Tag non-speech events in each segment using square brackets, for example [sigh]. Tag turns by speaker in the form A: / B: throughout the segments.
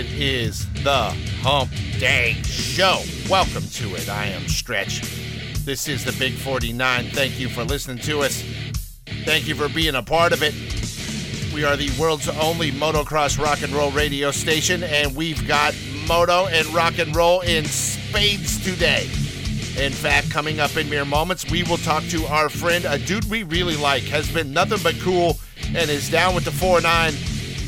A: It is the Hump Day Show. Welcome to it. I am Stretch. This is the Big 49. Thank you for listening to us. Thank you for being a part of it. We are the world's only motocross rock and roll radio station, and we've got moto and rock and roll in spades today. In fact, coming up in mere moments, we will talk to our friend, a dude we really like, has been nothing but cool, and is down with the 4 9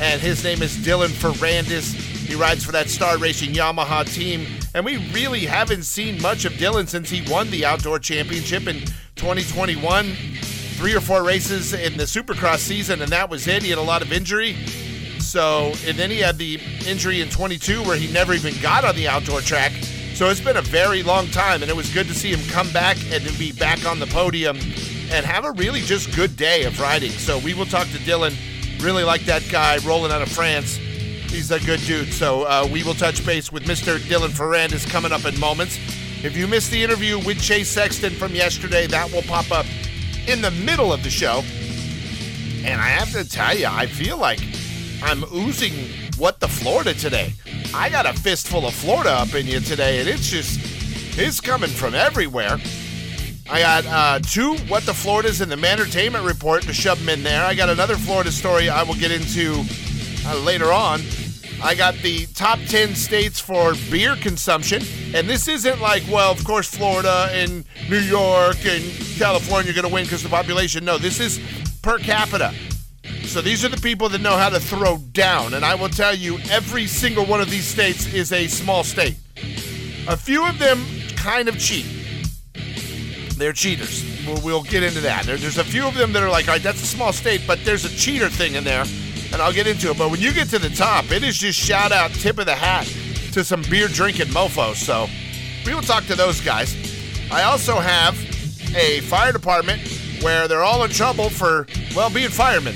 A: and his name is Dylan Ferrandis. He rides for that Star Racing Yamaha team, and we really haven't seen much of Dylan since he won the outdoor championship in 2021. Three or four races in the Supercross season, and that was it. He had a lot of injury. So, and then he had the injury in 22 where he never even got on the outdoor track. So it's been a very long time, and it was good to see him come back and be back on the podium and have a really just good day of riding. So we will talk to Dylan Really like that guy rolling out of France. He's a good dude. So uh, we will touch base with Mr. Dylan Ferrandis coming up in moments. If you missed the interview with Chase Sexton from yesterday, that will pop up in the middle of the show. And I have to tell you, I feel like I'm oozing what the Florida today. I got a fistful of Florida up in you today, and it's just, it's coming from everywhere. I got uh, two What the Floridas in the Entertainment Report to shove them in there. I got another Florida story I will get into uh, later on. I got the top 10 states for beer consumption. And this isn't like, well, of course, Florida and New York and California are going to win because the population. No, this is per capita. So these are the people that know how to throw down. And I will tell you, every single one of these states is a small state. A few of them kind of cheat. They're cheaters. We'll, we'll get into that. There, there's a few of them that are like, all right, that's a small state, but there's a cheater thing in there, and I'll get into it. But when you get to the top, it is just shout out, tip of the hat to some beer drinking mofos. So we will talk to those guys. I also have a fire department where they're all in trouble for, well, being firemen.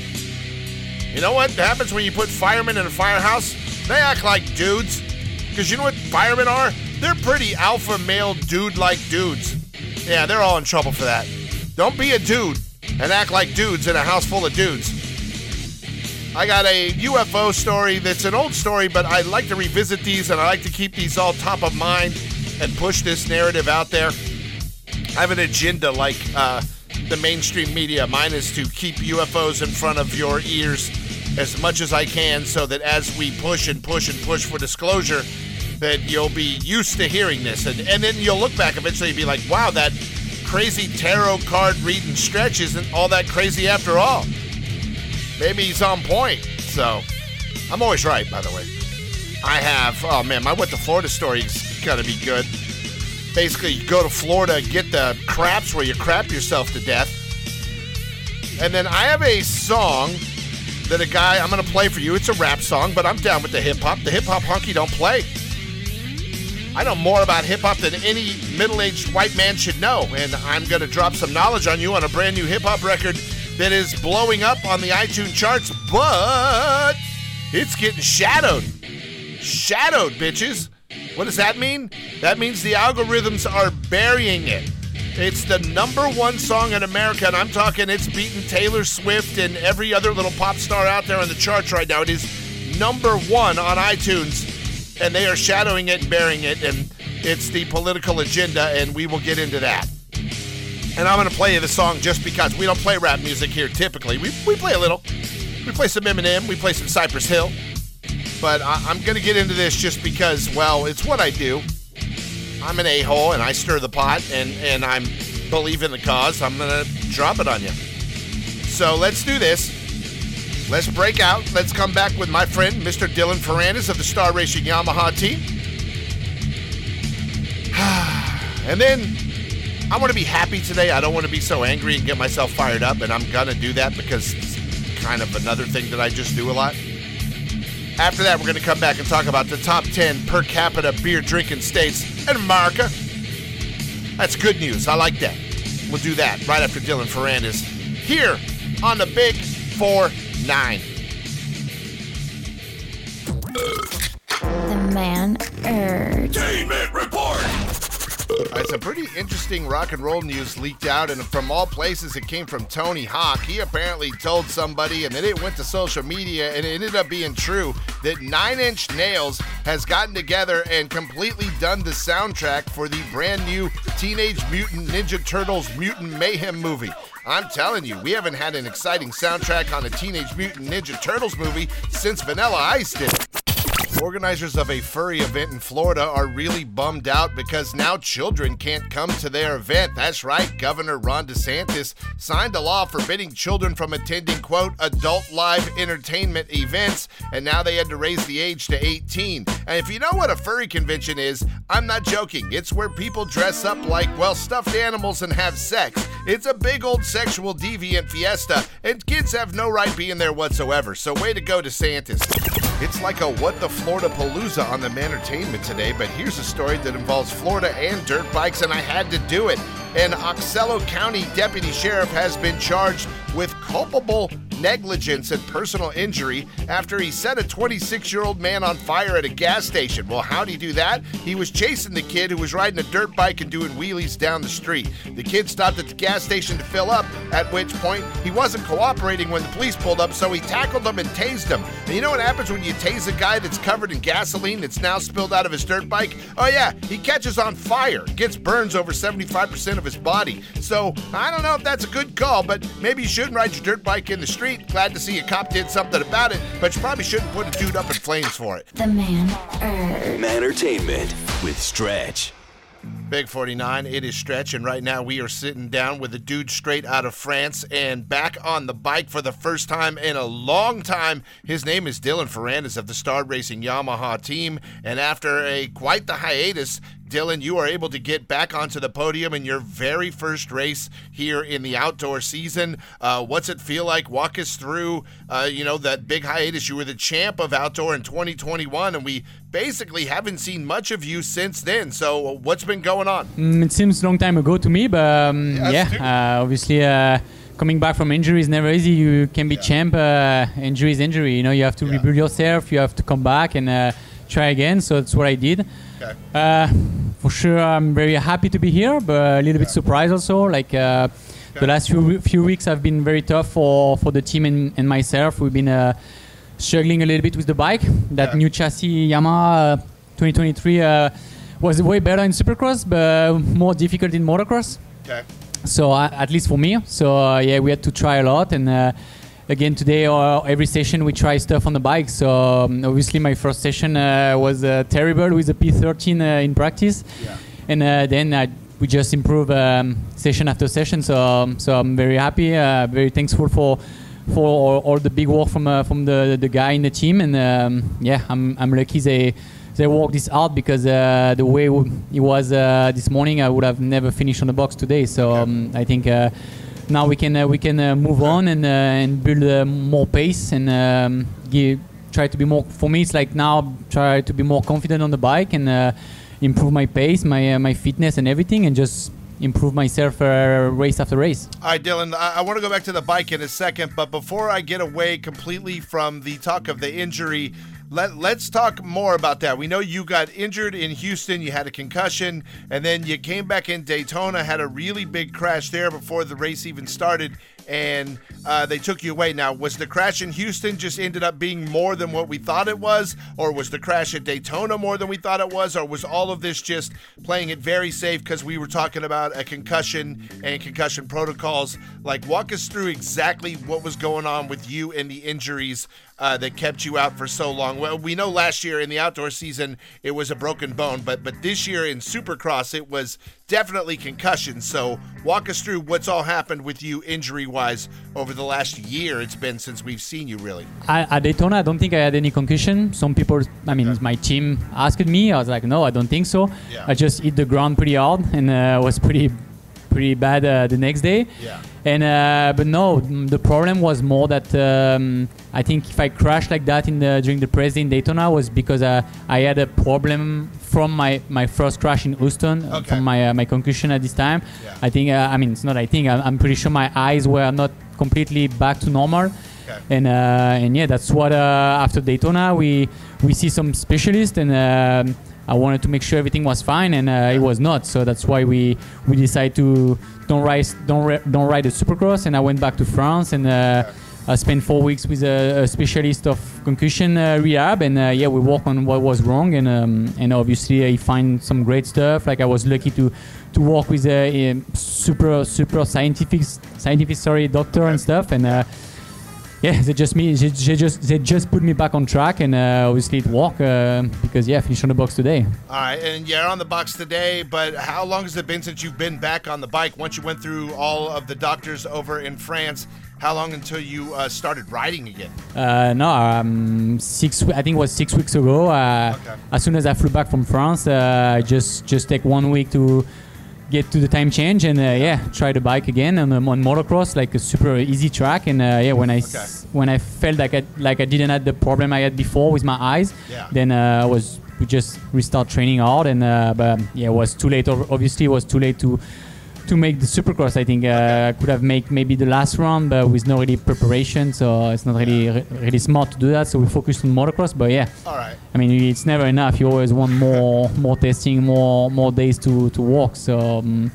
A: You know what happens when you put firemen in a firehouse? They act like dudes. Because you know what firemen are? They're pretty alpha male dude like dudes. Yeah, they're all in trouble for that. Don't be a dude and act like dudes in a house full of dudes. I got a UFO story that's an old story, but I like to revisit these and I like to keep these all top of mind and push this narrative out there. I have an agenda like uh, the mainstream media. Mine is to keep UFOs in front of your ears as much as I can so that as we push and push and push for disclosure, that you'll be used to hearing this. And, and then you'll look back eventually and be like, wow, that crazy tarot card reading stretch isn't all that crazy after all. Maybe he's on point. So I'm always right, by the way. I have, oh man, my What the Florida story is going to be good. Basically, you go to Florida, get the craps where you crap yourself to death. And then I have a song that a guy, I'm going to play for you. It's a rap song, but I'm down with the hip hop. The hip hop hunky don't play. I know more about hip hop than any middle aged white man should know, and I'm going to drop some knowledge on you on a brand new hip hop record that is blowing up on the iTunes charts, but it's getting shadowed. Shadowed, bitches. What does that mean? That means the algorithms are burying it. It's the number one song in America, and I'm talking it's beating Taylor Swift and every other little pop star out there on the charts right now. It is number one on iTunes and they are shadowing it and burying it, and it's the political agenda, and we will get into that. And I'm going to play you the song just because we don't play rap music here typically. We, we play a little. We play some Eminem, we play some Cypress Hill. But I, I'm going to get into this just because, well, it's what I do. I'm an a hole and I stir the pot and, and I'm believe in the cause. I'm going to drop it on you. So let's do this. Let's break out. Let's come back with my friend, Mr. Dylan Ferrandis of the Star Racing Yamaha team. [sighs] and then I want to be happy today. I don't want to be so angry and get myself fired up, and I'm going to do that because it's kind of another thing that I just do a lot. After that, we're going to come back and talk about the top 10 per capita beer drinking states in America. That's good news. I like that. We'll do that right after Dylan Ferrandis here on the Big Four nine.
B: The man urge.
C: Report.
A: A pretty interesting rock and roll news leaked out, and from all places, it came from Tony Hawk. He apparently told somebody, and then it went to social media, and it ended up being true that Nine Inch Nails has gotten together and completely done the soundtrack for the brand new Teenage Mutant Ninja Turtles Mutant Mayhem movie. I'm telling you, we haven't had an exciting soundtrack on a Teenage Mutant Ninja Turtles movie since Vanilla Ice did it. Organizers of a furry event in Florida are really bummed out because now children can't come to their event. That's right, Governor Ron DeSantis signed a law forbidding children from attending, quote, adult live entertainment events, and now they had to raise the age to 18. And if you know what a furry convention is, I'm not joking. It's where people dress up like, well, stuffed animals and have sex. It's a big old sexual deviant fiesta, and kids have no right being there whatsoever. So, way to go, DeSantis. It's like a what the Florida Palooza on the entertainment today, but here's a story that involves Florida and dirt bikes, and I had to do it. An Ochello County deputy sheriff has been charged with culpable negligence and personal injury after he set a 26 year old man on fire at a gas station. Well, how'd he do that? He was chasing the kid who was riding a dirt bike and doing wheelies down the street. The kid stopped at the gas station to fill up, at which point he wasn't cooperating when the police pulled up, so he tackled him and tased him. And you know what happens when you tase a guy that's covered in gasoline that's now spilled out of his dirt bike? Oh, yeah, he catches on fire, gets burns over 75% of his body. So I don't know if that's a good call, but maybe you shouldn't ride your dirt bike in the street. Glad to see a cop did something about it, but you probably shouldn't put a dude up in flames for it.
B: The man. Er.
C: Entertainment with Stretch.
A: Big 49, it is Stretch, and right now we are sitting down with a dude straight out of France and back on the bike for the first time in a long time. His name is Dylan Ferrandis of the Star Racing Yamaha team, and after a quite the hiatus, Dylan, you are able to get back onto the podium in your very first race here in the outdoor season. Uh, what's it feel like? Walk us through, uh, you know, that big hiatus. You were the champ of outdoor in 2021, and we basically haven't seen much of you since then. So, what's been going on?
D: Mm, it seems a long time ago to me, but um, yeah, uh, obviously. Uh, coming back from injury is never easy. You can be yeah. champ. Uh, injury is injury. You know, you have to yeah. rebuild yourself. You have to come back and uh, try again. So that's what I did. Okay. Uh, for sure, I'm very happy to be here, but a little bit surprised also. Like uh, okay. the last few few weeks have been very tough for for the team and, and myself. We've been uh, struggling a little bit with the bike. That yeah. new chassis Yamaha 2023 uh, was way better in Supercross, but more difficult in motocross. Okay. So uh, at least for me. So uh, yeah, we had to try a lot and again today or every session we try stuff on the bike so um, obviously my first session uh, was uh, terrible with the p13 uh, in practice yeah. and uh, then uh, we just improve um, session after session so um, so i'm very happy uh, very thankful for for all, all, the big work from from the the guy in the team and um, yeah i'm i'm lucky they they worked this out because the way it was this morning i would have never finished on the box today so um, i think now we can uh, we can uh, move on and uh, and build more pace and um, give, try to be more. For me, it's like now try to be more confident on the bike and improve my pace, my my fitness, and everything, and just improve myself uh, race after race.
A: All right, Dylan, I, I want to go back to the bike in a second, but before I get away completely from the talk of the injury, let, let's talk more about that. We know you got injured in Houston, you had a concussion, and then you came back in Daytona, had a really big crash there before the race even started, and uh, they took you away. Now, was the crash in Houston just ended up being more than what we thought it was, or was the crash at Daytona more than we thought it was, or was all of this just playing it very safe because we were talking about a concussion and concussion protocols? Like, walk us through exactly what was going on with you and the injuries uh, that kept you out for so long. Well, we know last year in the outdoor season it was a broken bone, but but this year in Supercross it was definitely concussion. So walk us through what's all happened with you injury wise over the last year. It's been since we've seen you really.
D: I, at Daytona, I don't think I had any concussion. Some people, I mean, okay. my team asked me. I was like, no, I don't think so. Yeah. I just hit the ground pretty hard and uh, was pretty pretty bad uh, the next day. Yeah. And uh, but no, the problem was more that um, I think if I crashed like that in the during the press in Daytona was because uh, I had a problem from my, my first crash in Houston okay. from my uh, my concussion at this time. Yeah. I think uh, I mean it's not I think I'm pretty sure my eyes were not completely back to normal. Okay. And uh, and yeah, that's what after Daytona we we see some specialists and um, I wanted to make sure everything was fine, and uh, it was not. So that's why we we decided to don't ride don't don't ride a supercross, and I went back to France and. Uh, I spent four weeks with a, a specialist of concussion uh, rehab, and uh, yeah, we work on what was wrong, and um, and obviously I find some great stuff. Like I was lucky to to work with a, a super super scientific scientific sorry doctor and stuff, and uh, yeah, they just me they, they, just they just put me back on track, and uh, obviously it worked uh, because yeah, finished on the box today.
A: All right, and you're on the box today, but how long has it been since you've been back on the bike? Once you went through all of the doctors over in France how long until you uh, started riding again?
D: Uh, no, um, six. I think it was six weeks ago. Uh, okay. As soon as I flew back from France, uh, I just just take one week to get to the time change and uh, yeah, try the bike again on, on motocross, like a super easy track. And uh, yeah, when I okay. when I felt like I like I didn't have the problem I had before with my eyes, yeah. then I was we just restart training hard. And but yeah, it was too late. Obviously, it was too late to to make the Supercross. I think uh, I could have made maybe the last round, but with no really preparation, so it's not really re- really smart to do that. So we focused on motocross. But yeah,
A: all right.
D: I mean, it's never enough. You always want more more testing, more more days to to walk. So um,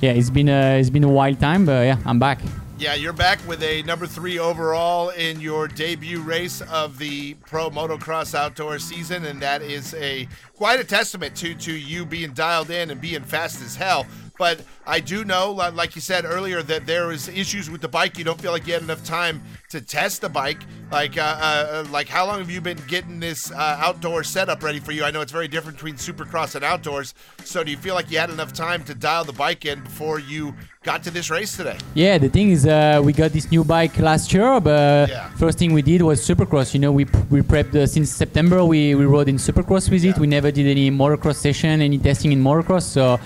D: yeah, it's been a it's been a wild time, but yeah, I'm back.
A: Yeah, you're back with a number three overall in your debut race of the Pro Motocross Outdoor season, and that is a quite a testament to to you being dialed in and being fast as hell. But I do know, like you said earlier, that there was issues with the bike. You don't feel like you had enough time to test the bike. Like, uh, uh, like how long have you been getting this uh, outdoor setup ready for you? I know it's very different between Supercross and outdoors. So, do you feel like you had enough time to dial the bike in before you got to this race today?
D: Yeah, the thing is, uh, we got this new bike last year, but yeah. first thing we did was Supercross. You know, we we prepped uh, since September. We we rode in Supercross with yeah. it. We never did any motocross session, any testing in motocross. So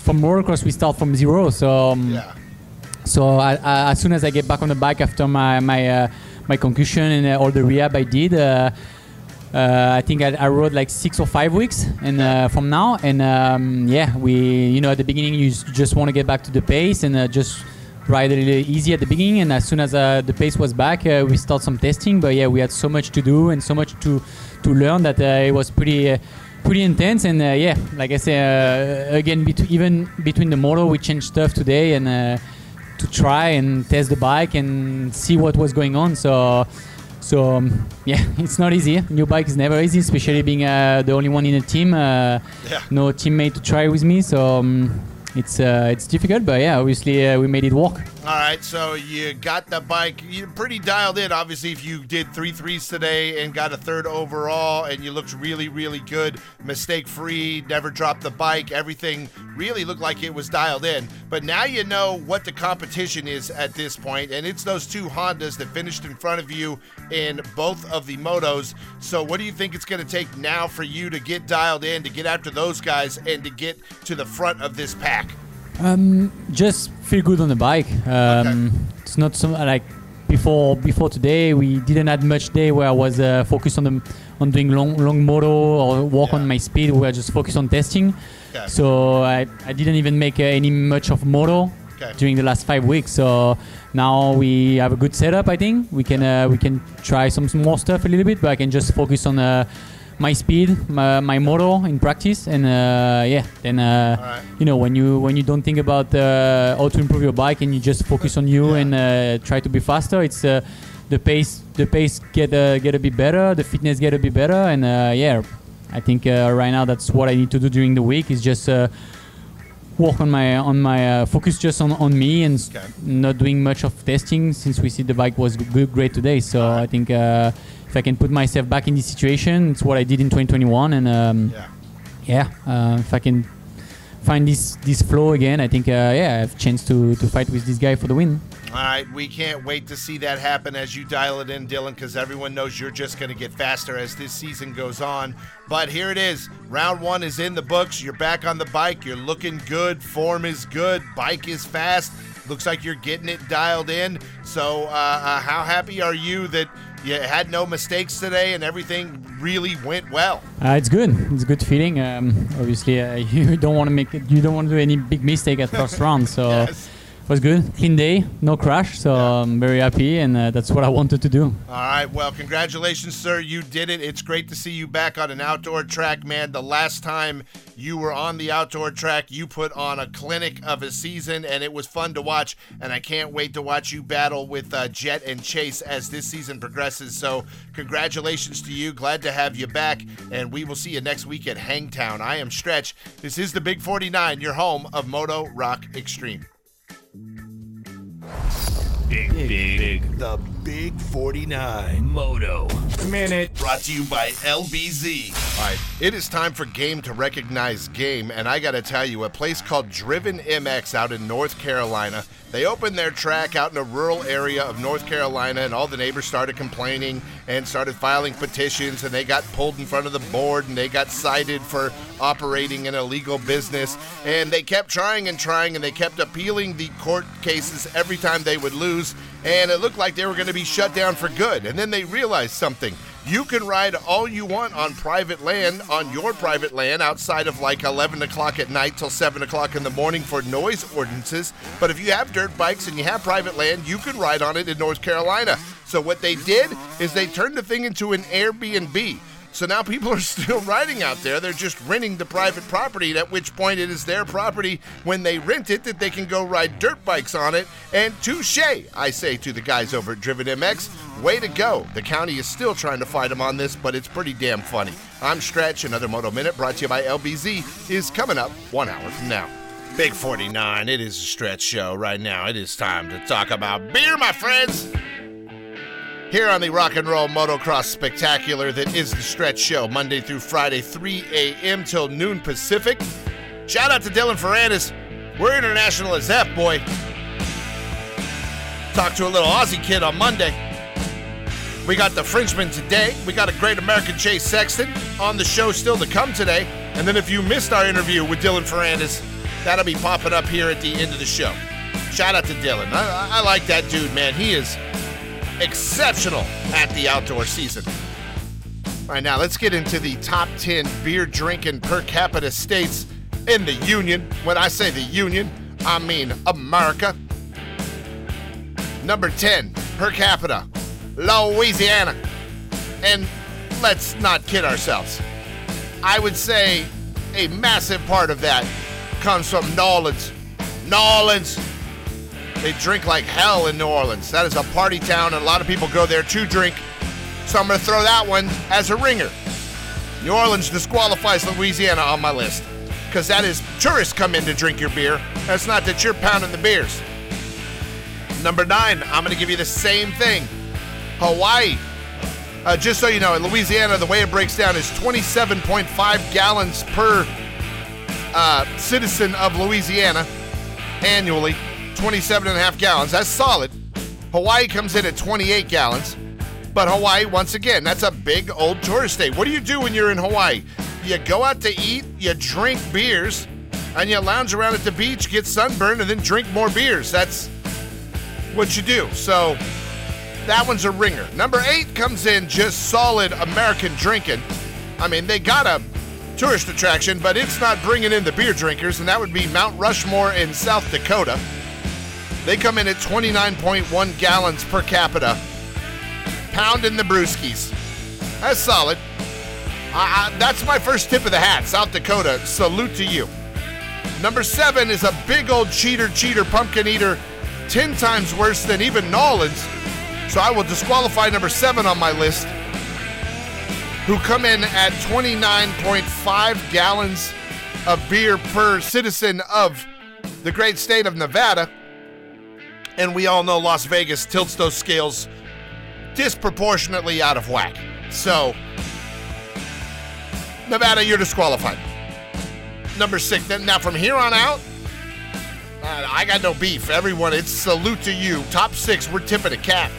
D: from motocross we start from zero. So um, yeah. So I, I, as soon as I get back on the bike after my my uh, my concussion and uh, all the rehab I did, uh, uh I think I, I, rode like six or five weeks and uh, from now. And um, yeah, we you know at the beginning you just want to get back to the pace and uh, just ride a little easy at the beginning. And as soon as the pace was back, we start some testing. But yeah, we had so much to do and so much to to learn that it was pretty pretty intense and uh, yeah like i say uh, again bet- even between the motor we changed stuff today and uh, to try and test the bike and see what was going on so so um, yeah [laughs] it's not easy new bike is never easy especially being uh, the only one in the team uh, yeah. no teammate to try with me so um, it's uh, it's difficult, but yeah, obviously uh, we made it work.
A: All right, so you got the bike. You're pretty dialed in. Obviously, if you did three threes today and got a third overall, and you looked really, really good, mistake free, never dropped the bike, everything really looked like it was dialed in. But now you know what the competition is at this point, and it's those two Hondas that finished in front of you in both of the motos. So, what do you think it's going to take now for you to get dialed in, to get after those guys, and to get to the front of this pack?
D: Um, just feel good on the bike. Um, okay. It's not so like before. Before today, we didn't have much day where I was uh, focused on the on doing long long moto or walk yeah. on my speed. We were just focused on testing. Okay. So I, I didn't even make uh, any much of moto okay. during the last five weeks. So now we have a good setup. I think we can uh, we can try some more stuff a little bit, but I can just focus on uh, my speed, my, my motor in practice, and uh, yeah, then uh, right. you know when you when you don't think about uh, how to improve your bike and you just focus on you yeah. and uh, try to be faster, it's uh, the pace the pace get uh, get a bit better, the fitness get a bit better, and yeah, I think right now that's what I need to do during the week is just work on my on my uh, focus just on, on me and okay. not doing much of testing since we see the bike was good, great today. So right. I think uh, if I can put myself back in this situation, it's what I did in 2021, and um, yeah, yeah uh, if I can find this this flow again, I think uh, yeah, I have a chance to to fight with this guy for the win.
A: All right, we can't wait to see that happen as you dial it in, Dylan, because everyone knows you're just going to get faster as this season goes on. But here it is. Round one is in the books. You're back on the bike. You're looking good. Form is good. Bike is fast. Looks like you're getting it dialed in. So, uh, uh, how happy are you that you had no mistakes today and everything really went well?
D: Uh, it's good. It's a good feeling. Um, obviously, uh, [laughs] you don't want to make it, you don't want to do any big mistake at first round. So. [laughs] yes was good. Clean day, no crash, so yeah. I'm very happy, and uh, that's what I wanted to do.
A: All right, well, congratulations, sir. You did it. It's great to see you back on an outdoor track, man. The last time you were on the outdoor track, you put on a clinic of a season, and it was fun to watch. And I can't wait to watch you battle with uh, Jett and Chase as this season progresses. So, congratulations to you. Glad to have you back, and we will see you next week at Hangtown. I am Stretch. This is the Big 49, your home of Moto Rock Extreme.
C: Big, big, big. The Big 49 Moto Minute.
A: Brought to you by LBZ. All right, it is time for game to recognize game, and I got to tell you, a place called Driven MX out in North Carolina they opened their track out in a rural area of North Carolina, and all the neighbors started complaining and started filing petitions, and they got pulled in front of the board and they got cited for operating an illegal business. And they kept trying and trying, and they kept appealing the court cases every time they would lose, and it looked like they were going to be shut down for good. And then they realized something. You can ride all you want on private land, on your private land, outside of like 11 o'clock at night till 7 o'clock in the morning for noise ordinances. But if you have dirt bikes and you have private land, you can ride on it in North Carolina. So what they did is they turned the thing into an Airbnb. So now people are [laughs] still riding out there. They're just renting the private property, at which point it is their property when they rent it that they can go ride dirt bikes on it. And touche, I say to the guys over at Driven MX, way to go. The county is still trying to fight them on this, but it's pretty damn funny. I'm Stretch. Another Moto Minute brought to you by LBZ is coming up one hour from now. Big 49, it is a stretch show right now. It is time to talk about beer, my friends here on the Rock and Roll Motocross Spectacular that is the Stretch Show, Monday through Friday, 3 a.m. till noon Pacific. Shout out to Dylan Ferrandis. We're international as F, boy. Talked to a little Aussie kid on Monday. We got the Frenchman today. We got a great American Chase Sexton on the show still to come today. And then if you missed our interview with Dylan Ferrandis, that'll be popping up here at the end of the show. Shout out to Dylan. I, I like that dude, man. He is exceptional at the outdoor season. All right, now let's get into the top 10 beer drinking per capita states in the Union. When I say the Union, I mean America. Number 10 per capita, Louisiana. And let's not kid ourselves. I would say a massive part of that comes from New Orleans. They drink like hell in New Orleans. That is a party town, and a lot of people go there to drink. So I'm going to throw that one as a ringer. New Orleans disqualifies Louisiana on my list because that is tourists come in to drink your beer. That's not that you're pounding the beers. Number nine, I'm going to give you the same thing Hawaii. Uh, just so you know, in Louisiana, the way it breaks down is 27.5 gallons per uh, citizen of Louisiana annually. 27 and a half gallons. That's solid. Hawaii comes in at 28 gallons. But Hawaii, once again, that's a big old tourist state. What do you do when you're in Hawaii? You go out to eat, you drink beers, and you lounge around at the beach, get sunburned, and then drink more beers. That's what you do. So that one's a ringer. Number eight comes in just solid American drinking. I mean, they got a tourist attraction, but it's not bringing in the beer drinkers, and that would be Mount Rushmore in South Dakota. They come in at 29.1 gallons per capita. Pounding the brewskis. That's solid. Uh, that's my first tip of the hat. South Dakota, salute to you. Number seven is a big old cheater, cheater, pumpkin eater, 10 times worse than even Nolans. So I will disqualify number seven on my list, who come in at 29.5 gallons of beer per citizen of the great state of Nevada. And we all know Las Vegas tilts those scales disproportionately out of whack. So, Nevada, you're disqualified. Number six. Now, from here on out, I got no beef. Everyone, it's salute to you. Top six, we're tipping a cap.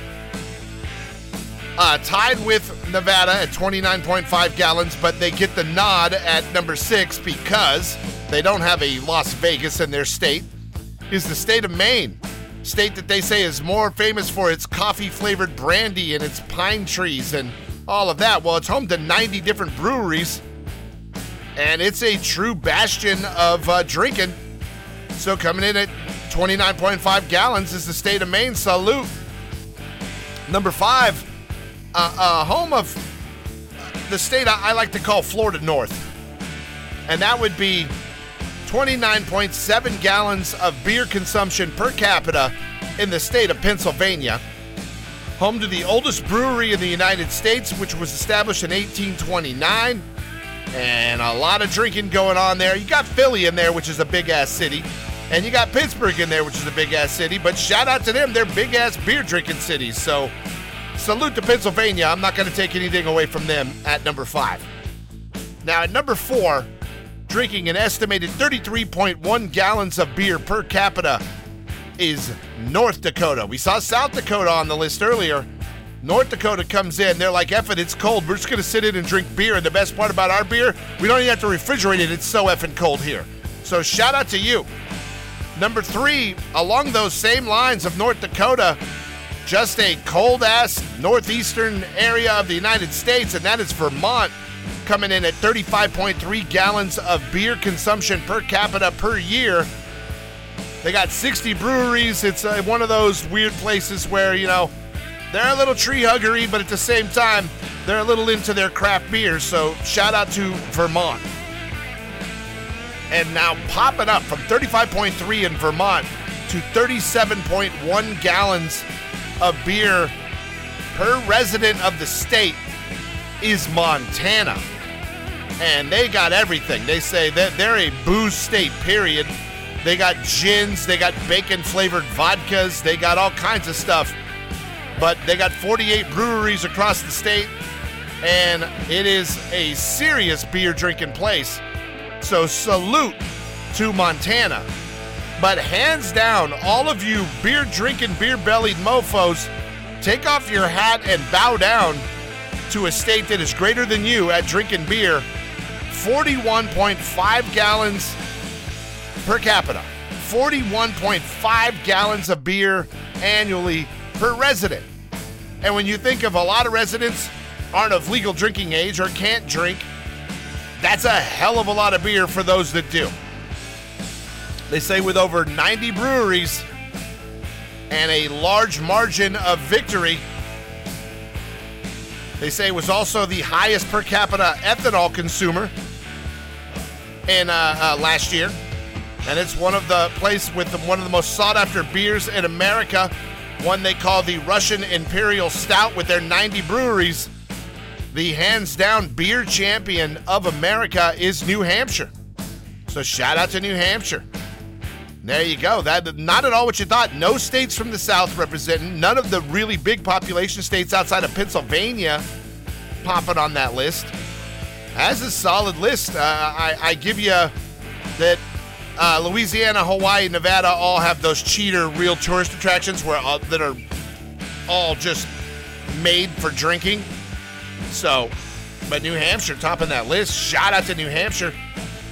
A: Uh, tied with Nevada at 29.5 gallons, but they get the nod at number six because they don't have a Las Vegas in their state, is the state of Maine state that they say is more famous for its coffee flavored brandy and its pine trees and all of that. Well, it's home to 90 different breweries, and it's a true bastion of uh, drinking. So, coming in at 29.5 gallons is the state of Maine. Salute. Number five, uh, uh, home of the state I, I like to call Florida North. And that would be 29.7 gallons of beer consumption per capita in the state of Pennsylvania. Home to the oldest brewery in the United States, which was established in 1829. And a lot of drinking going on there. You got Philly in there, which is a big ass city. And you got Pittsburgh in there, which is a big ass city. But shout out to them, they're big ass beer drinking cities. So salute to Pennsylvania. I'm not going to take anything away from them at number five. Now, at number four, drinking an estimated 33.1 gallons of beer per capita is North Dakota. We saw South Dakota on the list earlier. North Dakota comes in. They're like, it, it's cold. We're just going to sit in and drink beer. And the best part about our beer, we don't even have to refrigerate it. It's so effing cold here. So shout out to you. Number three, along those same lines of North Dakota, just a cold ass northeastern area of the United States, and that is Vermont, coming in at 35.3 gallons of beer consumption per capita per year. They got 60 breweries. It's uh, one of those weird places where, you know, they're a little tree huggery, but at the same time, they're a little into their craft beers. So shout out to Vermont. And now popping up from 35.3 in Vermont to 37.1 gallons of beer per resident of the state is Montana. And they got everything. They say that they're a booze state, period. They got gins, they got bacon flavored vodkas, they got all kinds of stuff. But they got 48 breweries across the state, and it is a serious beer drinking place. So salute to Montana. But hands down, all of you beer drinking, beer bellied mofos, take off your hat and bow down to a state that is greater than you at drinking beer. 41.5 gallons per capita. 41.5 gallons of beer annually per resident. And when you think of a lot of residents aren't of legal drinking age or can't drink, that's a hell of a lot of beer for those that do. They say with over 90 breweries and a large margin of victory, they say it was also the highest per capita ethanol consumer in uh, uh, last year, and it's one of the place with the, one of the most sought after beers in America. One they call the Russian Imperial Stout with their 90 breweries. The hands down beer champion of America is New Hampshire. So shout out to New Hampshire. There you go. That not at all what you thought. No states from the South representing. None of the really big population states outside of Pennsylvania popping on that list. As a solid list, uh, I, I, give you that uh, Louisiana, Hawaii, Nevada all have those cheater real tourist attractions where uh, that are all just made for drinking. So, but New Hampshire topping that list. Shout out to New Hampshire.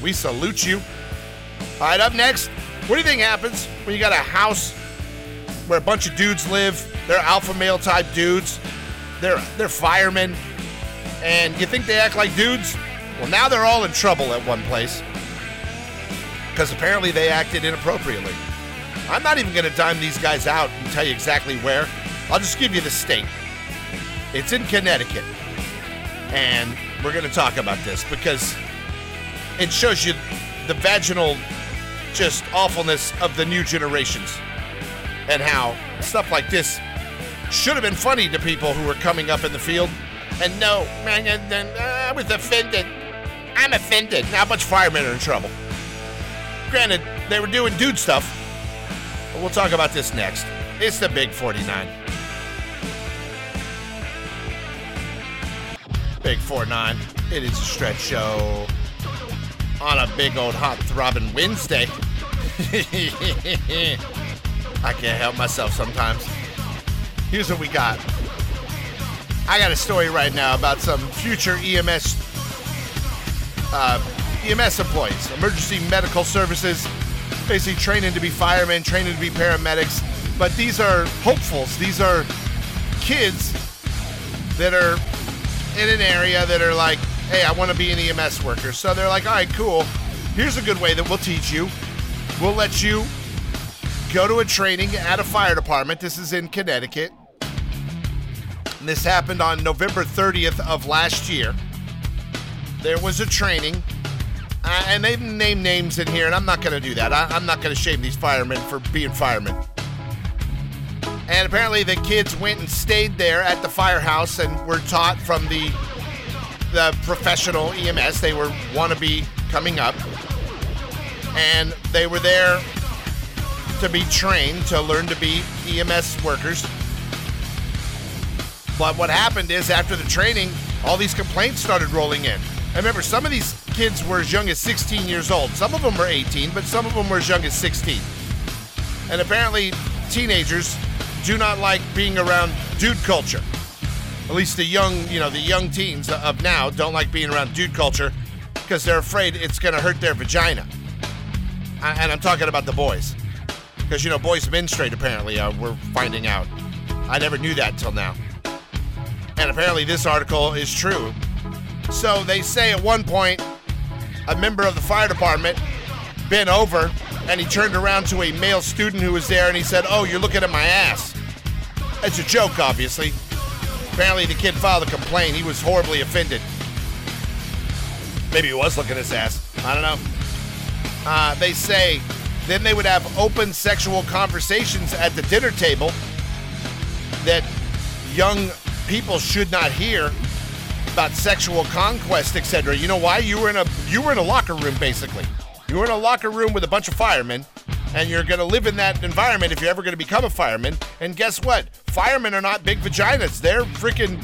A: We salute you. All right, up next, what do you think happens when you got a house where a bunch of dudes live? They're alpha male type dudes. They're they're firemen, and you think they act like dudes? Well, now they're all in trouble at one place because apparently they acted inappropriately. I'm not even going to dime these guys out and tell you exactly where. I'll just give you the state. It's in Connecticut. And we're going to talk about this because it shows you the vaginal just awfulness of the new generations and how stuff like this should have been funny to people who were coming up in the field. And no, man, then uh, I was offended. I'm offended. Bunch of firemen are in trouble. Granted, they were doing dude stuff, but we'll talk about this next. It's the Big 49. Big 49. It is a stretch show on a big old hot throbbing Wednesday. [laughs] I can't help myself sometimes. Here's what we got. I got a story right now about some future EMS uh, EMS employees, emergency medical services, basically training to be firemen, training to be paramedics. But these are hopefuls. These are kids that are in an area that are like, hey, I want to be an EMS worker. So they're like, all right, cool. Here's a good way that we'll teach you. We'll let you go to a training at a fire department. This is in Connecticut. And this happened on November 30th of last year. There was a training, uh, and they've named names in here, and I'm not going to do that. I, am not going to shame these firemen for being firemen. And apparently, the kids went and stayed there at the firehouse and were taught from the the professional EMS. They were wannabe coming up, and they were there to be trained to learn to be EMS workers. But what happened is after the training, all these complaints started rolling in. I remember some of these kids were as young as 16 years old. Some of them were 18, but some of them were as young as 16. And apparently, teenagers do not like being around dude culture. At least the young, you know, the young teens of now don't like being around dude culture because they're afraid it's going to hurt their vagina. And I'm talking about the boys. Because, you know, boys menstruate, apparently, uh, we're finding out. I never knew that till now. And apparently, this article is true. So they say at one point, a member of the fire department bent over and he turned around to a male student who was there and he said, Oh, you're looking at my ass. It's a joke, obviously. Apparently, the kid filed a complaint. He was horribly offended. Maybe he was looking at his ass. I don't know. Uh, they say then they would have open sexual conversations at the dinner table that young people should not hear about sexual conquest, etc. You know why? You were in a you were in a locker room basically. You were in a locker room with a bunch of firemen, and you're going to live in that environment if you're ever going to become a fireman. And guess what? Firemen are not big vaginas. They're freaking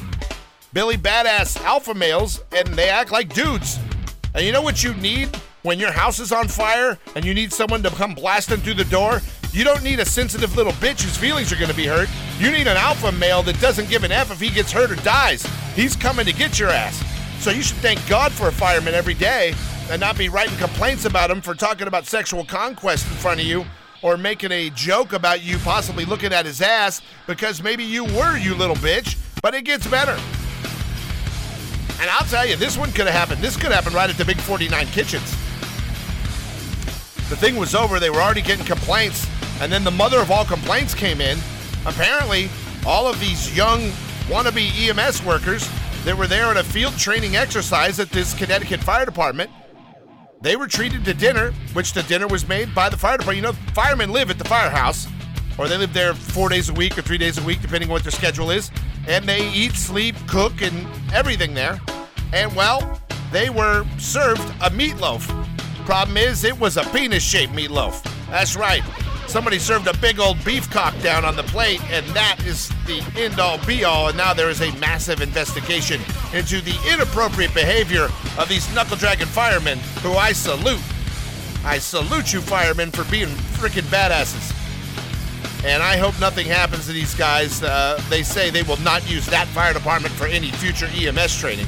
A: Billy Badass alpha males, and they act like dudes. And you know what you need when your house is on fire and you need someone to come blasting through the door, you don't need a sensitive little bitch whose feelings are going to be hurt. You need an alpha male that doesn't give an F if he gets hurt or dies. He's coming to get your ass. So you should thank God for a fireman every day and not be writing complaints about him for talking about sexual conquest in front of you or making a joke about you possibly looking at his ass because maybe you were, you little bitch. But it gets better. And I'll tell you, this one could have happened. This could happen right at the Big 49 Kitchens. The thing was over. They were already getting complaints. And then the mother of all complaints came in. Apparently, all of these young wannabe EMS workers that were there at a field training exercise at this Connecticut Fire Department, they were treated to dinner, which the dinner was made by the fire department. You know, firemen live at the firehouse, or they live there four days a week or three days a week, depending on what their schedule is. And they eat, sleep, cook, and everything there. And well, they were served a meatloaf Problem is, it was a penis shaped meatloaf. That's right. Somebody served a big old beef cock down on the plate, and that is the end all be all. And now there is a massive investigation into the inappropriate behavior of these knuckle dragon firemen, who I salute. I salute you, firemen, for being freaking badasses. And I hope nothing happens to these guys. Uh, they say they will not use that fire department for any future EMS training.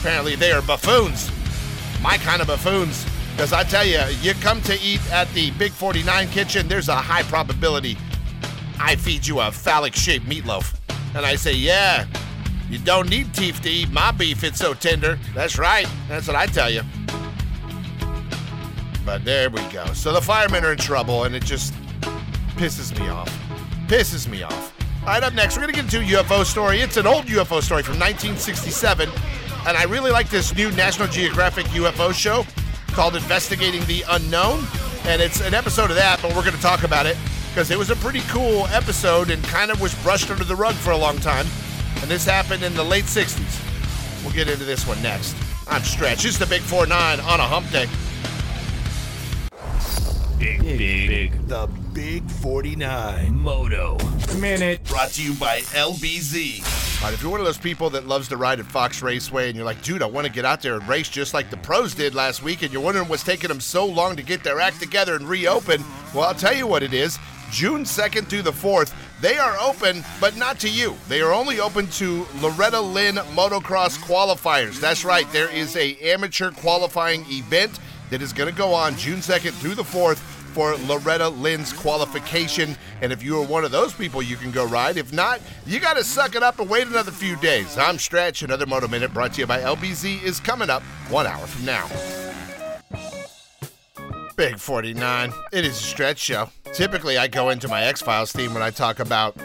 A: Apparently, they are buffoons. My kind of buffoons. Because I tell you, you come to eat at the Big 49 kitchen, there's a high probability I feed you a phallic shaped meatloaf. And I say, yeah, you don't need teeth to eat my beef, it's so tender. That's right, that's what I tell you. But there we go. So the firemen are in trouble, and it just pisses me off. Pisses me off. All right, up next, we're going to get into a UFO story. It's an old UFO story from 1967, and I really like this new National Geographic UFO show called Investigating the Unknown. And it's an episode of that, but we're going to talk about it because it was a pretty cool episode and kind of was brushed under the rug for a long time. And this happened in the late 60s. We'll get into this one next. I'm Stretch. It's the Big 4 9 on a hump day.
C: Big, big, big. The Big 49 Moto Minute.
A: Brought to you by LBZ. Right, if you're one of those people that loves to ride at Fox Raceway and you're like, dude, I want to get out there and race just like the pros did last week, and you're wondering what's taking them so long to get their act together and reopen, well, I'll tell you what it is. June 2nd through the 4th, they are open, but not to you. They are only open to Loretta Lynn motocross qualifiers. That's right, there is a amateur qualifying event that is going to go on June 2nd through the 4th for Loretta Lynn's qualification. And if you are one of those people, you can go ride. If not, you got to suck it up and wait another few days. I'm Stretch. Another Moto Minute brought to you by LBZ is coming up one hour from now. Big 49. It is a stretch show. Typically, I go into my X Files theme when I talk about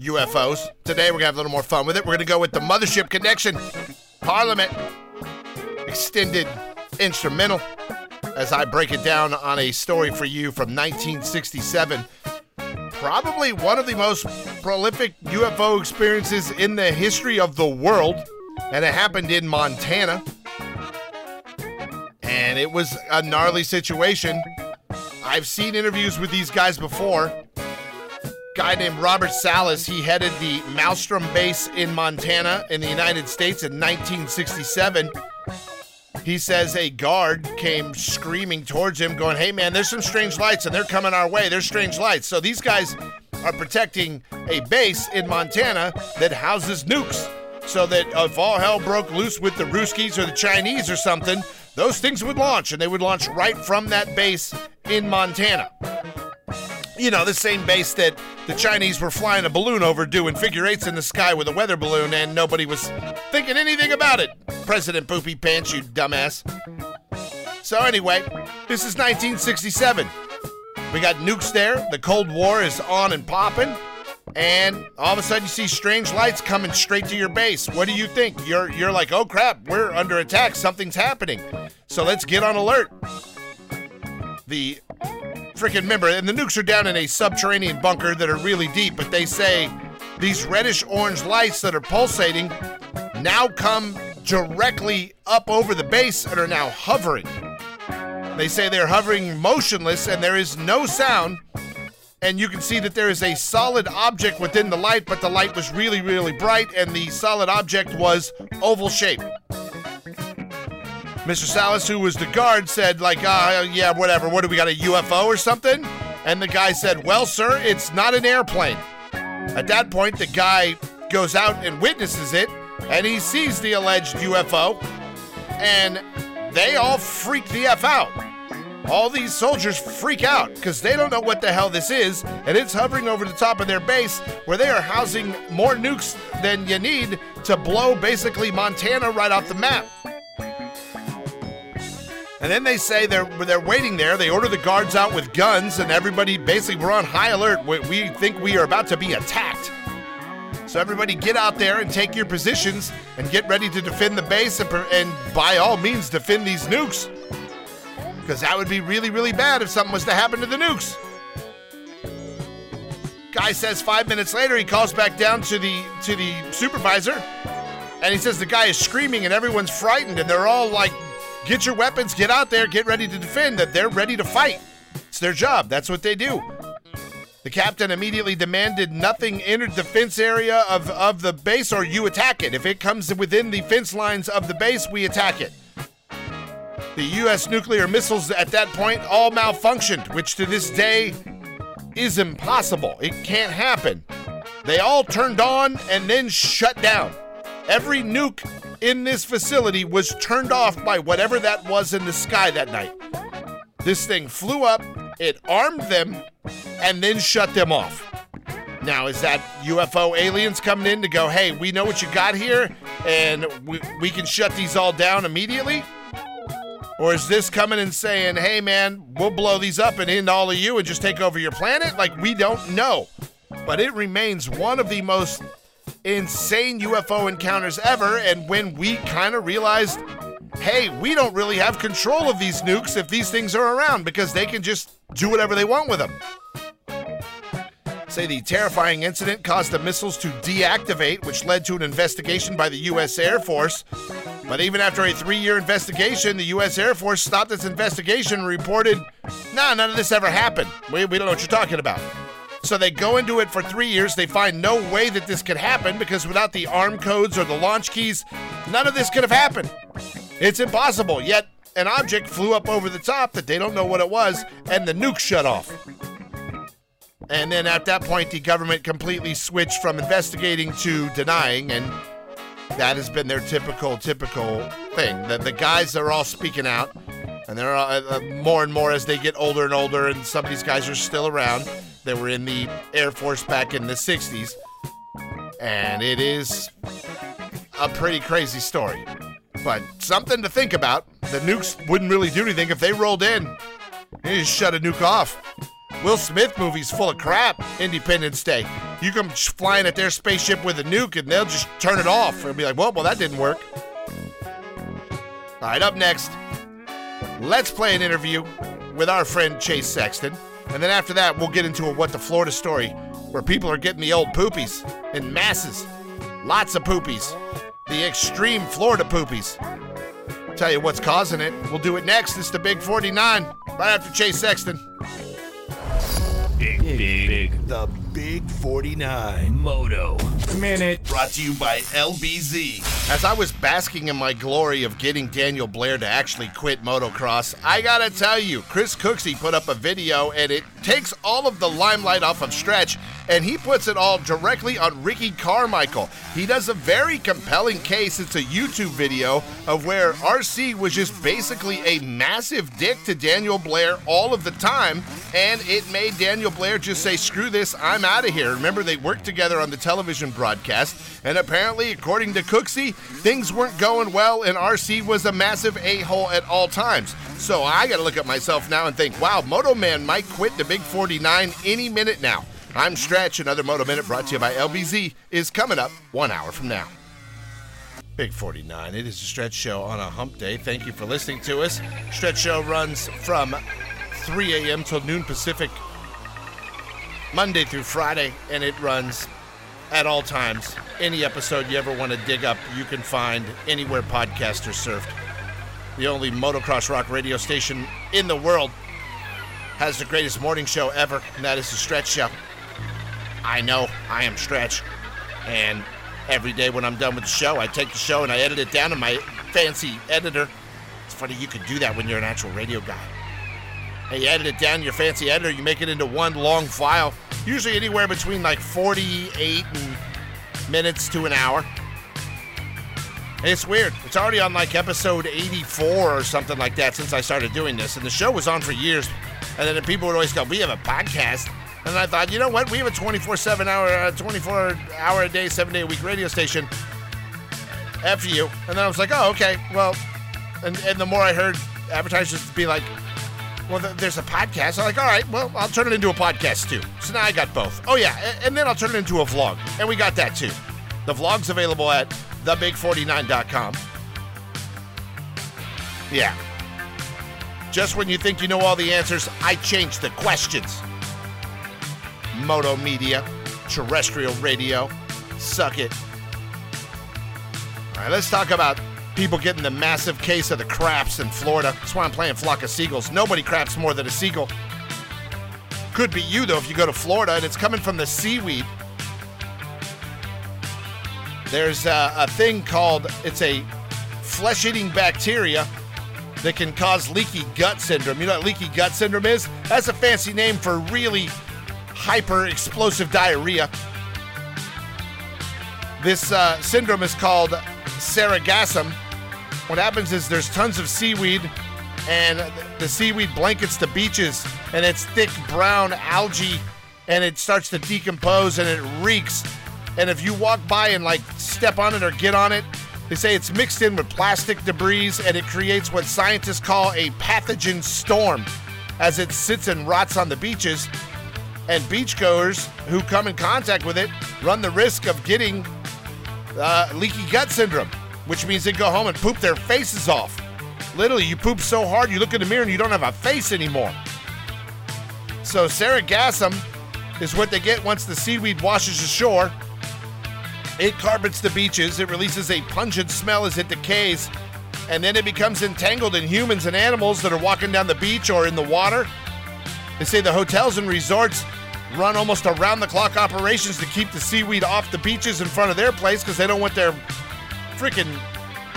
A: UFOs. Today, we're going to have a little more fun with it. We're going to go with the Mothership Connection, Parliament, extended instrumental, as I break it down on a story for you from 1967. Probably one of the most prolific UFO experiences in the history of the world, and it happened in Montana. And it was a gnarly situation. I've seen interviews with these guys before guy named Robert Salas. He headed the Malmstrom base in Montana in the United States in 1967. He says a guard came screaming towards him, going, Hey man, there's some strange lights and they're coming our way. There's strange lights. So these guys are protecting a base in Montana that houses nukes. So that if all hell broke loose with the Ruskies or the Chinese or something, those things would launch and they would launch right from that base in Montana you know, the same base that the Chinese were flying a balloon over doing figure eights in the sky with a weather balloon and nobody was thinking anything about it. President Poopy Pants, you dumbass. So, anyway, this is 1967. We got nukes there. The Cold War is on and popping. And all of a sudden, you see strange lights coming straight to your base. What do you think? You're you're like, oh crap, we're under attack. Something's happening. So let's get on alert. The freaking remember, and the nukes are down in a subterranean bunker that are really deep, but they say these reddish orange lights that are pulsating now come directly up over the base and are now hovering. They say they're hovering motionless and there is no sound. And you can see that there is a solid object within the light, but the light was really, really bright, and the solid object was oval shaped. Mr. Salas, who was the guard, said, like, uh, yeah, whatever. What do we got, a UFO or something? And the guy said, well, sir, it's not an airplane. At that point, the guy goes out and witnesses it, and he sees the alleged UFO, and they all freak the F out. All these soldiers freak out because they don't know what the hell this is, and it's hovering over the top of their base where they are housing more nukes than you need to blow basically Montana right off the map. And then they say they're they're waiting there. They order the guards out with guns, and everybody basically we're on high alert. We, we think we are about to be attacked. So everybody get out there and take your positions and get ready to defend the base and, and by all means defend these nukes. Because that would be really, really bad if something was to happen to the nukes. Guy says five minutes later he calls back down to the to the supervisor and he says the guy is screaming and everyone's frightened and they're all like Get your weapons, get out there, get ready to defend. That they're ready to fight. It's their job. That's what they do. The captain immediately demanded nothing enter the fence area of, of the base or you attack it. If it comes within the fence lines of the base, we attack it. The U.S. nuclear missiles at that point all malfunctioned, which to this day is impossible. It can't happen. They all turned on and then shut down. Every nuke in this facility was turned off by whatever that was in the sky that night. This thing flew up, it armed them, and then shut them off. Now, is that UFO aliens coming in to go, hey, we know what you got here, and we, we can shut these all down immediately? Or is this coming and saying, hey, man, we'll blow these up and end all of you and just take over your planet? Like, we don't know. But it remains one of the most insane UFO encounters ever. And when we kind of realized, hey, we don't really have control of these nukes if these things are around because they can just do whatever they want with them. Say the terrifying incident caused the missiles to deactivate, which led to an investigation by the U.S. Air Force. But even after a three year investigation, the U.S. Air Force stopped its investigation and reported, nah, none of this ever happened. We, we don't know what you're talking about. So they go into it for three years. They find no way that this could happen because without the arm codes or the launch keys, none of this could have happened. It's impossible. Yet an object flew up over the top that they don't know what it was, and the nuke shut off. And then at that point, the government completely switched from investigating to denying, and that has been their typical, typical thing. The, the guys are all speaking out, and they're uh, uh, more and more as they get older and older, and some of these guys are still around. They were in the Air Force back in the 60s. And it is a pretty crazy story. But something to think about. The nukes wouldn't really do anything if they rolled in. They just shut a nuke off. Will Smith movies full of crap. Independence Day. You come flying at their spaceship with a nuke and they'll just turn it off and be like, well, well, that didn't work. All right, up next, let's play an interview with our friend Chase Sexton. And then after that, we'll get into a What the Florida story where people are getting the old poopies in masses. Lots of poopies. The extreme Florida poopies. Tell you what's causing it. We'll do it next. It's the Big 49, right after Chase Sexton.
C: Big, big, big. The Big 49 Moto Minute.
A: Brought to you by LBZ. As I was basking in my glory of getting Daniel Blair to actually quit motocross, I gotta tell you, Chris Cooksey put up a video and it takes all of the limelight off of Stretch and he puts it all directly on Ricky Carmichael. He does a very compelling case. It's a YouTube video of where RC was just basically a massive dick to Daniel Blair all of the time, and it made Daniel Blair just say, screw this, I'm out of here. Remember, they worked together on the television broadcast, and apparently, according to Cooksey, things weren't going well, and RC was a massive a hole at all times. So I gotta look at myself now and think, wow, Moto Man might quit the Big 49 any minute now. I'm Stretch. Another Moto Minute brought to you by LBZ is coming up one hour from now. Big 49. It is a Stretch Show on a hump day. Thank you for listening to us. Stretch Show runs from 3 a.m. till noon Pacific, Monday through Friday, and it runs at all times. Any episode you ever want to dig up, you can find anywhere podcasts are served. The only motocross rock radio station in the world has the greatest morning show ever, and that is the Stretch Show. I know I am Stretch. And every day when I'm done with the show, I take the show and I edit it down in my fancy editor. It's funny, you can do that when you're an actual radio guy. And you edit it down your fancy editor, you make it into one long file, usually anywhere between like 48 minutes to an hour. And it's weird. It's already on like episode 84 or something like that since I started doing this. And the show was on for years. And then people would always go, We have a podcast. And I thought, you know what? We have a 24 7 hour, uh, 24 hour a day, seven day a week radio station. F you. And then I was like, oh, okay. Well, and, and the more I heard advertisers be like, well, th- there's a podcast. I'm like, all right, well, I'll turn it into a podcast too. So now I got both. Oh, yeah. And, and then I'll turn it into a vlog. And we got that too. The vlog's available at thebig49.com. Yeah. Just when you think you know all the answers, I change the questions. Moto Media, terrestrial radio. Suck it. All right, let's talk about people getting the massive case of the craps in Florida. That's why I'm playing Flock of Seagulls. Nobody craps more than a seagull. Could be you, though, if you go to Florida and it's coming from the seaweed. There's a, a thing called, it's a flesh eating bacteria that can cause leaky gut syndrome. You know what leaky gut syndrome is? That's a fancy name for really hyper explosive diarrhea. This uh, syndrome is called sargassum. What happens is there's tons of seaweed, and the seaweed blankets the beaches, and it's thick brown algae, and it starts to decompose and it reeks. And if you walk by and like step on it or get on it, they say it's mixed in with plastic debris and it creates what scientists call a pathogen storm as it sits and rots on the beaches and beachgoers who come in contact with it run the risk of getting uh, leaky gut syndrome, which means they go home and poop their faces off. Literally, you poop so hard you look in the mirror and you don't have a face anymore. So, sargassum is what they get once the seaweed washes ashore. It carpets the beaches, it releases a pungent smell as it decays, and then it becomes entangled in humans and animals that are walking down the beach or in the water. They say the hotels and resorts run almost around the clock operations to keep the seaweed off the beaches in front of their place because they don't want their freaking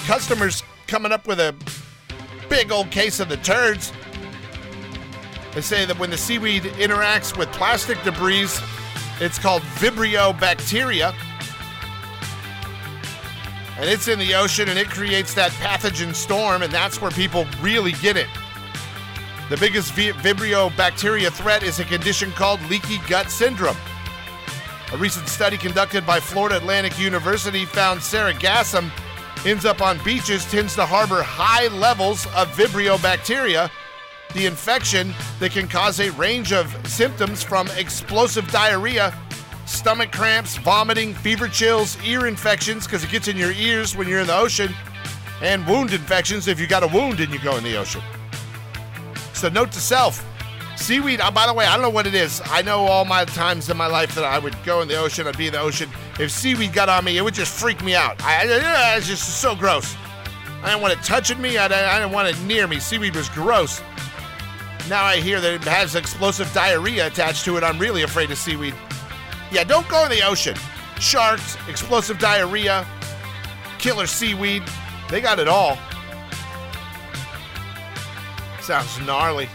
A: customers coming up with a big old case of the turds. They say that when the seaweed interacts with plastic debris, it's called Vibrio bacteria. And it's in the ocean and it creates that pathogen storm, and that's where people really get it. The biggest Vibrio bacteria threat is a condition called leaky gut syndrome. A recent study conducted by Florida Atlantic University found sargassum ends up on beaches tends to harbor high levels of Vibrio bacteria, the infection that can cause a range of symptoms from explosive diarrhea, stomach cramps, vomiting, fever chills, ear infections because it gets in your ears when you're in the ocean, and wound infections if you got a wound and you go in the ocean. So, note to self seaweed, uh, by the way, I don't know what it is. I know all my times in my life that I would go in the ocean, I'd be in the ocean. If seaweed got on me, it would just freak me out. I, I, it's just so gross. I didn't want it touching me, I, I didn't want it near me. Seaweed was gross. Now I hear that it has explosive diarrhea attached to it. I'm really afraid of seaweed. Yeah, don't go in the ocean. Sharks, explosive diarrhea, killer seaweed. They got it all. Sounds gnarly.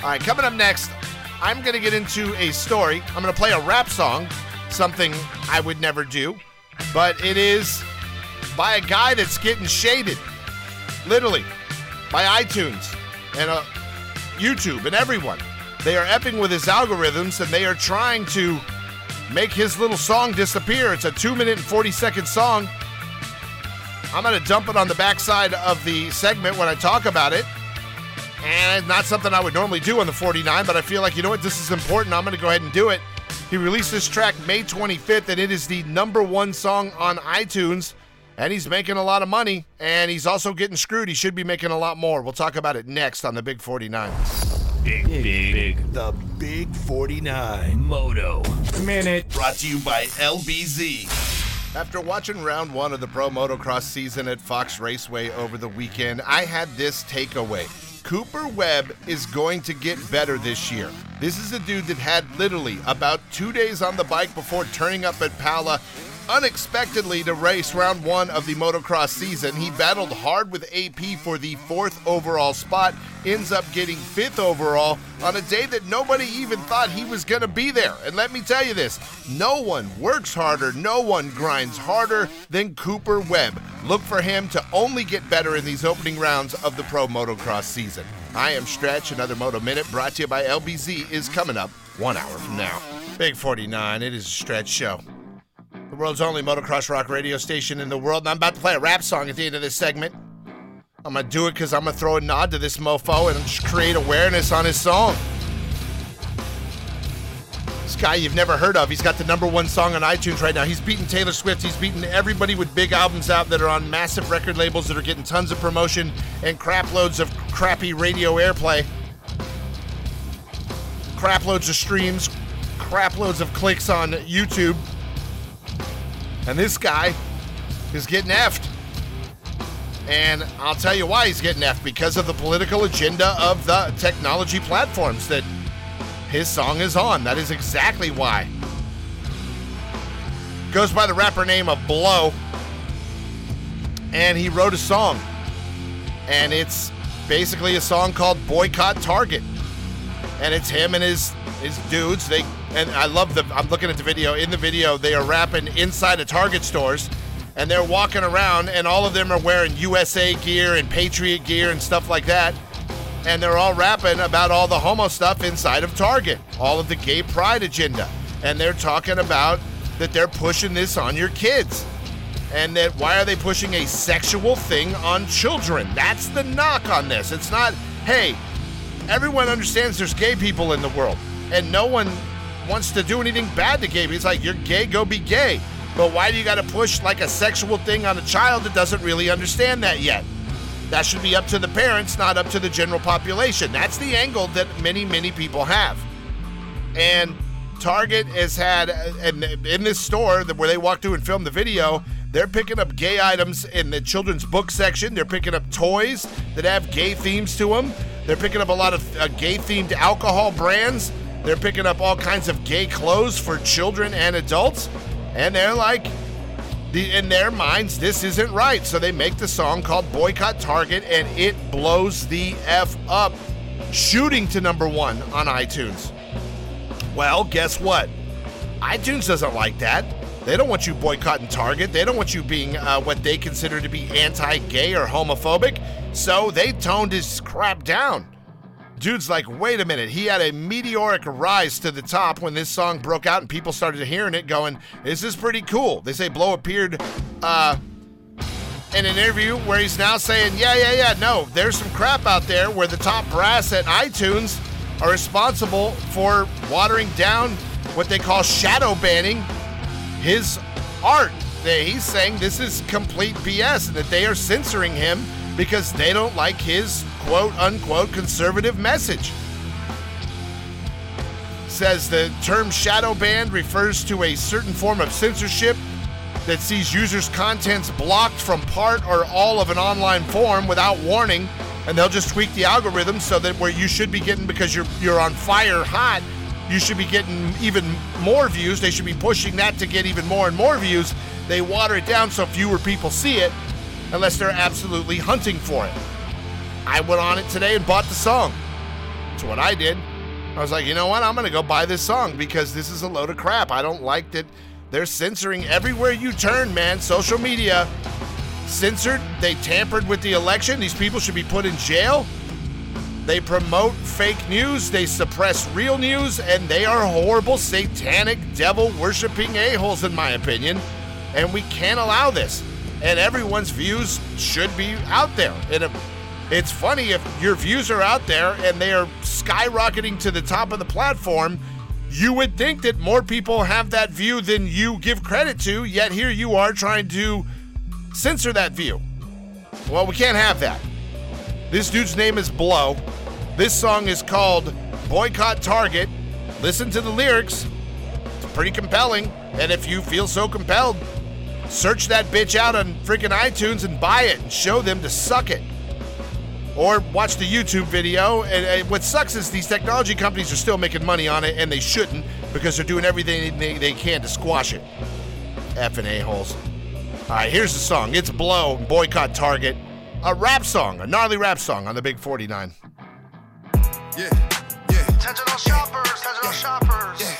A: All right, coming up next, I'm going to get into a story. I'm going to play a rap song, something I would never do, but it is by a guy that's getting shaded, literally, by iTunes and uh, YouTube and everyone. They are epping with his algorithms and they are trying to make his little song disappear. It's a two minute and 40 second song. I'm going to dump it on the backside of the segment when I talk about it. And not something I would normally do on the 49, but I feel like, you know what, this is important. I'm going to go ahead and do it. He released this track May 25th, and it is the number one song on iTunes. And he's making a lot of money, and he's also getting screwed. He should be making a lot more. We'll talk about it next on the Big 49.
C: Big, big, big. The Big 49 Moto Minute.
A: Brought to you by LBZ. After watching round one of the Pro Motocross season at Fox Raceway over the weekend, I had this takeaway. Cooper Webb is going to get better this year. This is a dude that had literally about two days on the bike before turning up at Pala unexpectedly to race round one of the motocross season. He battled hard with AP for the fourth overall spot, ends up getting fifth overall on a day that nobody even thought he was going to be there. And let me tell you this no one works harder, no one grinds harder than Cooper Webb. Look for him to only get better in these opening rounds of the pro motocross season. I am Stretch. Another Moto Minute brought to you by LBZ is coming up one hour from now. Big 49, it is a Stretch show world's only motocross rock radio station in the world. And I'm about to play a rap song at the end of this segment. I'm gonna do it because I'm gonna throw a nod to this mofo and just create awareness on his song. This guy you've never heard of. He's got the number one song on iTunes right now. He's beating Taylor Swift. He's beating everybody with big albums out that are on massive record labels that are getting tons of promotion and crap loads of crappy radio airplay. Crap loads of streams, crap loads of clicks on YouTube. And this guy is getting effed. And I'll tell you why he's getting effed because of the political agenda of the technology platforms that his song is on. That is exactly why. Goes by the rapper name of Blow. And he wrote a song. And it's basically a song called Boycott Target. And it's him and his his dudes. They and I love the. I'm looking at the video. In the video, they are rapping inside of Target stores, and they're walking around, and all of them are wearing USA gear and Patriot gear and stuff like that. And they're all rapping about all the homo stuff inside of Target, all of the gay pride agenda, and they're talking about that they're pushing this on your kids. And that why are they pushing a sexual thing on children? That's the knock on this. It's not, hey, everyone understands there's gay people in the world and no one wants to do anything bad to gay. It's like you're gay, go be gay. But why do you got to push like a sexual thing on a child that doesn't really understand that yet? That should be up to the parents, not up to the general population. That's the angle that many, many people have. And Target has had, and in this store where they walk through and film the video, they're picking up gay items in the children's book section. They're picking up toys that have gay themes to them. They're picking up a lot of uh, gay themed alcohol brands. They're picking up all kinds of gay clothes for children and adults. And they're like, in their minds, this isn't right. So they make the song called Boycott Target, and it blows the F up, shooting to number one on iTunes. Well, guess what? iTunes doesn't like that. They don't want you boycotting Target. They don't want you being uh, what they consider to be anti gay or homophobic. So they toned his crap down. Dude's like, wait a minute. He had a meteoric rise to the top when this song broke out and people started hearing it going, this is pretty cool. They say Blow appeared uh, in an interview where he's now saying, yeah, yeah, yeah, no, there's some crap out there where the top brass at iTunes are responsible for watering down what they call shadow banning his art. That He's saying this is complete BS and that they are censoring him because they don't like his quote unquote conservative message. Says the term shadow ban refers to a certain form of censorship that sees users' contents blocked from part or all of an online forum without warning, and they'll just tweak the algorithm so that where you should be getting because you're you're on fire hot, you should be getting even more views. They should be pushing that to get even more and more views. They water it down so fewer people see it, unless they're absolutely hunting for it. I went on it today and bought the song. That's what I did. I was like, you know what? I'm gonna go buy this song because this is a load of crap. I don't like that they're censoring everywhere you turn, man. Social media censored. They tampered with the election. These people should be put in jail. They promote fake news. They suppress real news. And they are horrible, satanic, devil worshiping a-holes, in my opinion. And we can't allow this. And everyone's views should be out there. And it's funny if your views are out there and they are skyrocketing to the top of the platform you would think that more people have that view than you give credit to, yet here you are trying to censor that view. Well, we can't have that. This dude's name is Blow. This song is called Boycott Target. Listen to the lyrics. It's pretty compelling. And if you feel so compelled, search that bitch out on freaking iTunes and buy it and show them to suck it or watch the YouTube video. And, and, what sucks is these technology companies are still making money on it, and they shouldn't because they're doing everything they, they can to squash it. F and a holes. All right, here's the song. It's Blow, Boycott Target. A rap song, a gnarly rap song on the Big 49.
B: Yeah, yeah. Attention all shoppers, attention all shoppers. Yeah.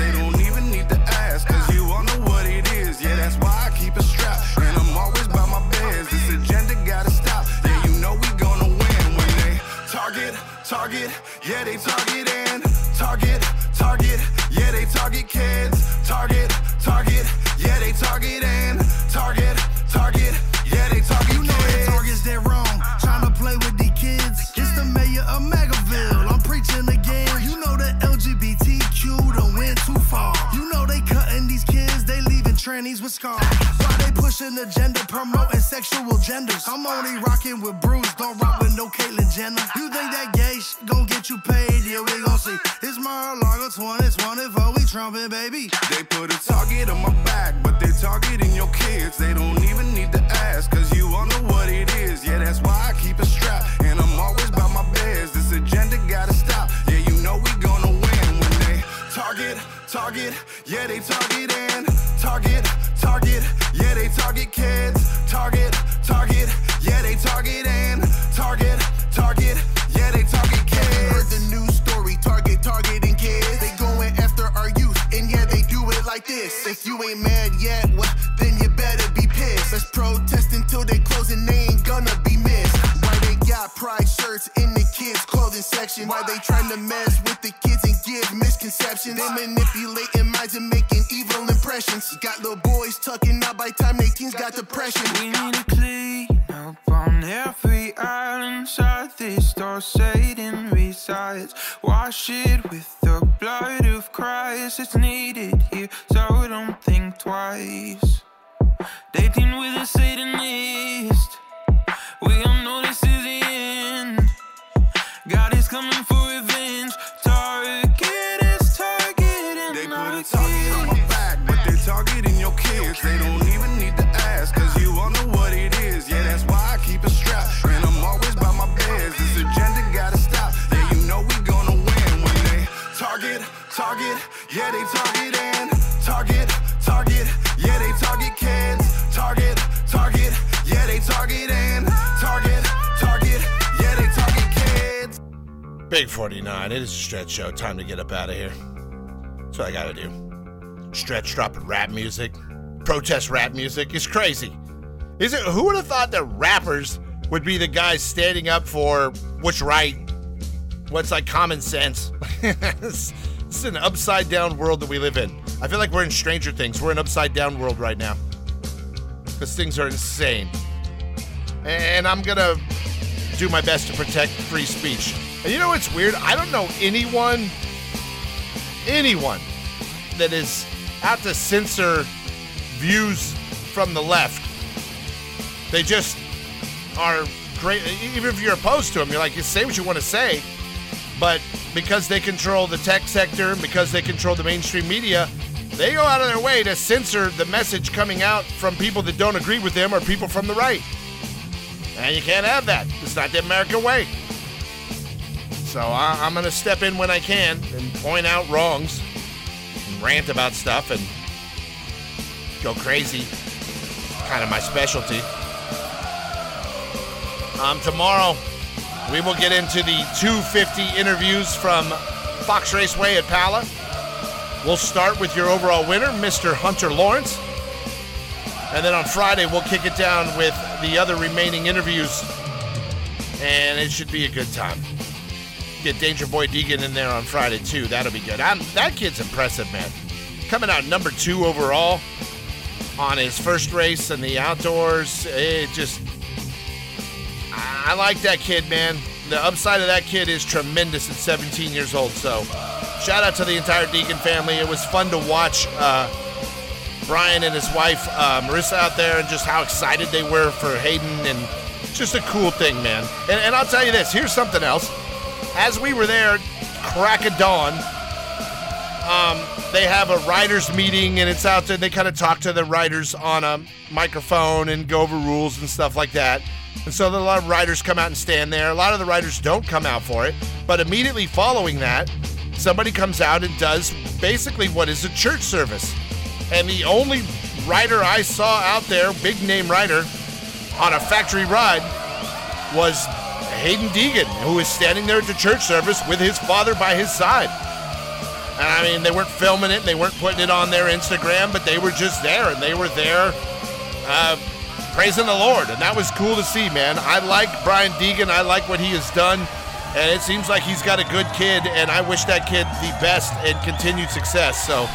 B: They don't even need to ask, cause you all know what it is. Yeah, that's why I keep it strapped. And I'm always by my bands. This agenda gotta stop. Yeah, you know we gonna win when they target, target. Yeah, they target and target, target. Yeah, they target kids. Target, target. Yeah, they target and target, target. Yeah, they target you know kids. targets that wrong. Trying to play with these kids. It's the mayor of MAGAville. I'm preaching trannies with scars. Why they pushing agenda, promoting sexual genders? I'm only rocking with Bruce, don't rock with no Caitlyn Jenner. You think that gay shit gon' get you paid? Yeah, we gon' see. It's Mar-a-Lago 2024, we trumpin', baby. They put a target on my back, but they targeting your kids. They don't even need to ask, cause you all know what it is. Yeah, that's why I keep a strap, and I'm always by my beds. This agenda gotta stop. Target, yeah, they target and target, target, yeah, they target kids. Target, target, yeah, they target and target, target, yeah, they target kids. Heard the news story, target, targeting kids. They going after our youth, and yeah, they do it like this. If you ain't mad yet, well, Why they trying to mess with the kids and give misconceptions. They manipulating minds and making evil impressions. Got little boys tucking out by time 18's got depression.
E: We need to clean up on every island this door Satan resides. Wash it with the blood of Christ. It's needed here, so don't think twice. Dating with a Satanist. We all know this is coming for revenge. Target is targeting They put a target on my back, but they
B: targeting your kids. They don't even need to ask, cause you all know what it is. Yeah, that's why I keep it strapped. And I'm always by my beds. This agenda gotta stop. Yeah, you know we gonna win when they target, target. Yeah, they target and target, target. Yeah, they target kids. Target, target. Yeah, they target
A: Big 49, it is a stretch show. Time to get up out of here. That's what I gotta do. Stretch dropping rap music, protest rap music. It's crazy. Is it? Who would have thought that rappers would be the guys standing up for what's right, what's like common sense. [laughs] this is an upside down world that we live in. I feel like we're in Stranger Things. We're in upside down world right now because things are insane. And I'm gonna do my best to protect free speech. And you know what's weird? I don't know anyone, anyone that is out to censor views from the left. They just are great. Even if you're opposed to them, you're like, you say what you want to say. But because they control the tech sector, because they control the mainstream media, they go out of their way to censor the message coming out from people that don't agree with them or people from the right. And you can't have that. It's not the American way. So I, am going to step in when I can and point out wrongs and rant about stuff and go crazy. Kind of my specialty. Um, tomorrow, we will get into the 250 interviews from Fox Raceway at Pala. We'll start with your overall winner, Mr. Hunter Lawrence. And then on Friday, we'll kick it down with the other remaining interviews. And it should be a good time. Get Danger Boy Deegan in there on Friday, too. That'll be good. I'm, that kid's impressive, man. Coming out number two overall on his first race in the outdoors. It just. I like that kid, man. The upside of that kid is tremendous at 17 years old. So shout out to the entire Deegan family. It was fun to watch uh, Brian and his wife uh, Marissa out there and just how excited they were for Haiden and just a cool thing, man. And, and I'll tell you this here's something else. As we were there, crack of dawn, um, they have a writers meeting and it's out there. They kind of talk to the writers on a microphone and go over rules and stuff like that. And so a lot of writers come out and stand there. A lot of the writers don't come out for it. But immediately following that, somebody comes out and does basically what is a church service. And the only rider I saw out there, big name rider, on a factory ride was Haiden Deegan, who is standing there at the church service with his father by his side. And I mean, they weren't filming it, they weren't putting it on their Instagram, but they were just there, and they were there uh, praising the Lord. And that was cool to see, man. I like Brian Deegan, I like what he has done. And it seems like he's got a good kid, and I wish that kid the best and continued success. So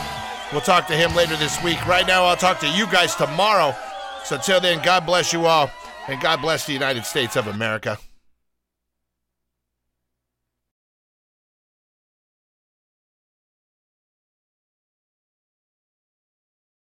A: we'll talk to him later this week. Right now, I'll talk to you guys tomorrow. So until then, God bless you all, and God bless the United States of America.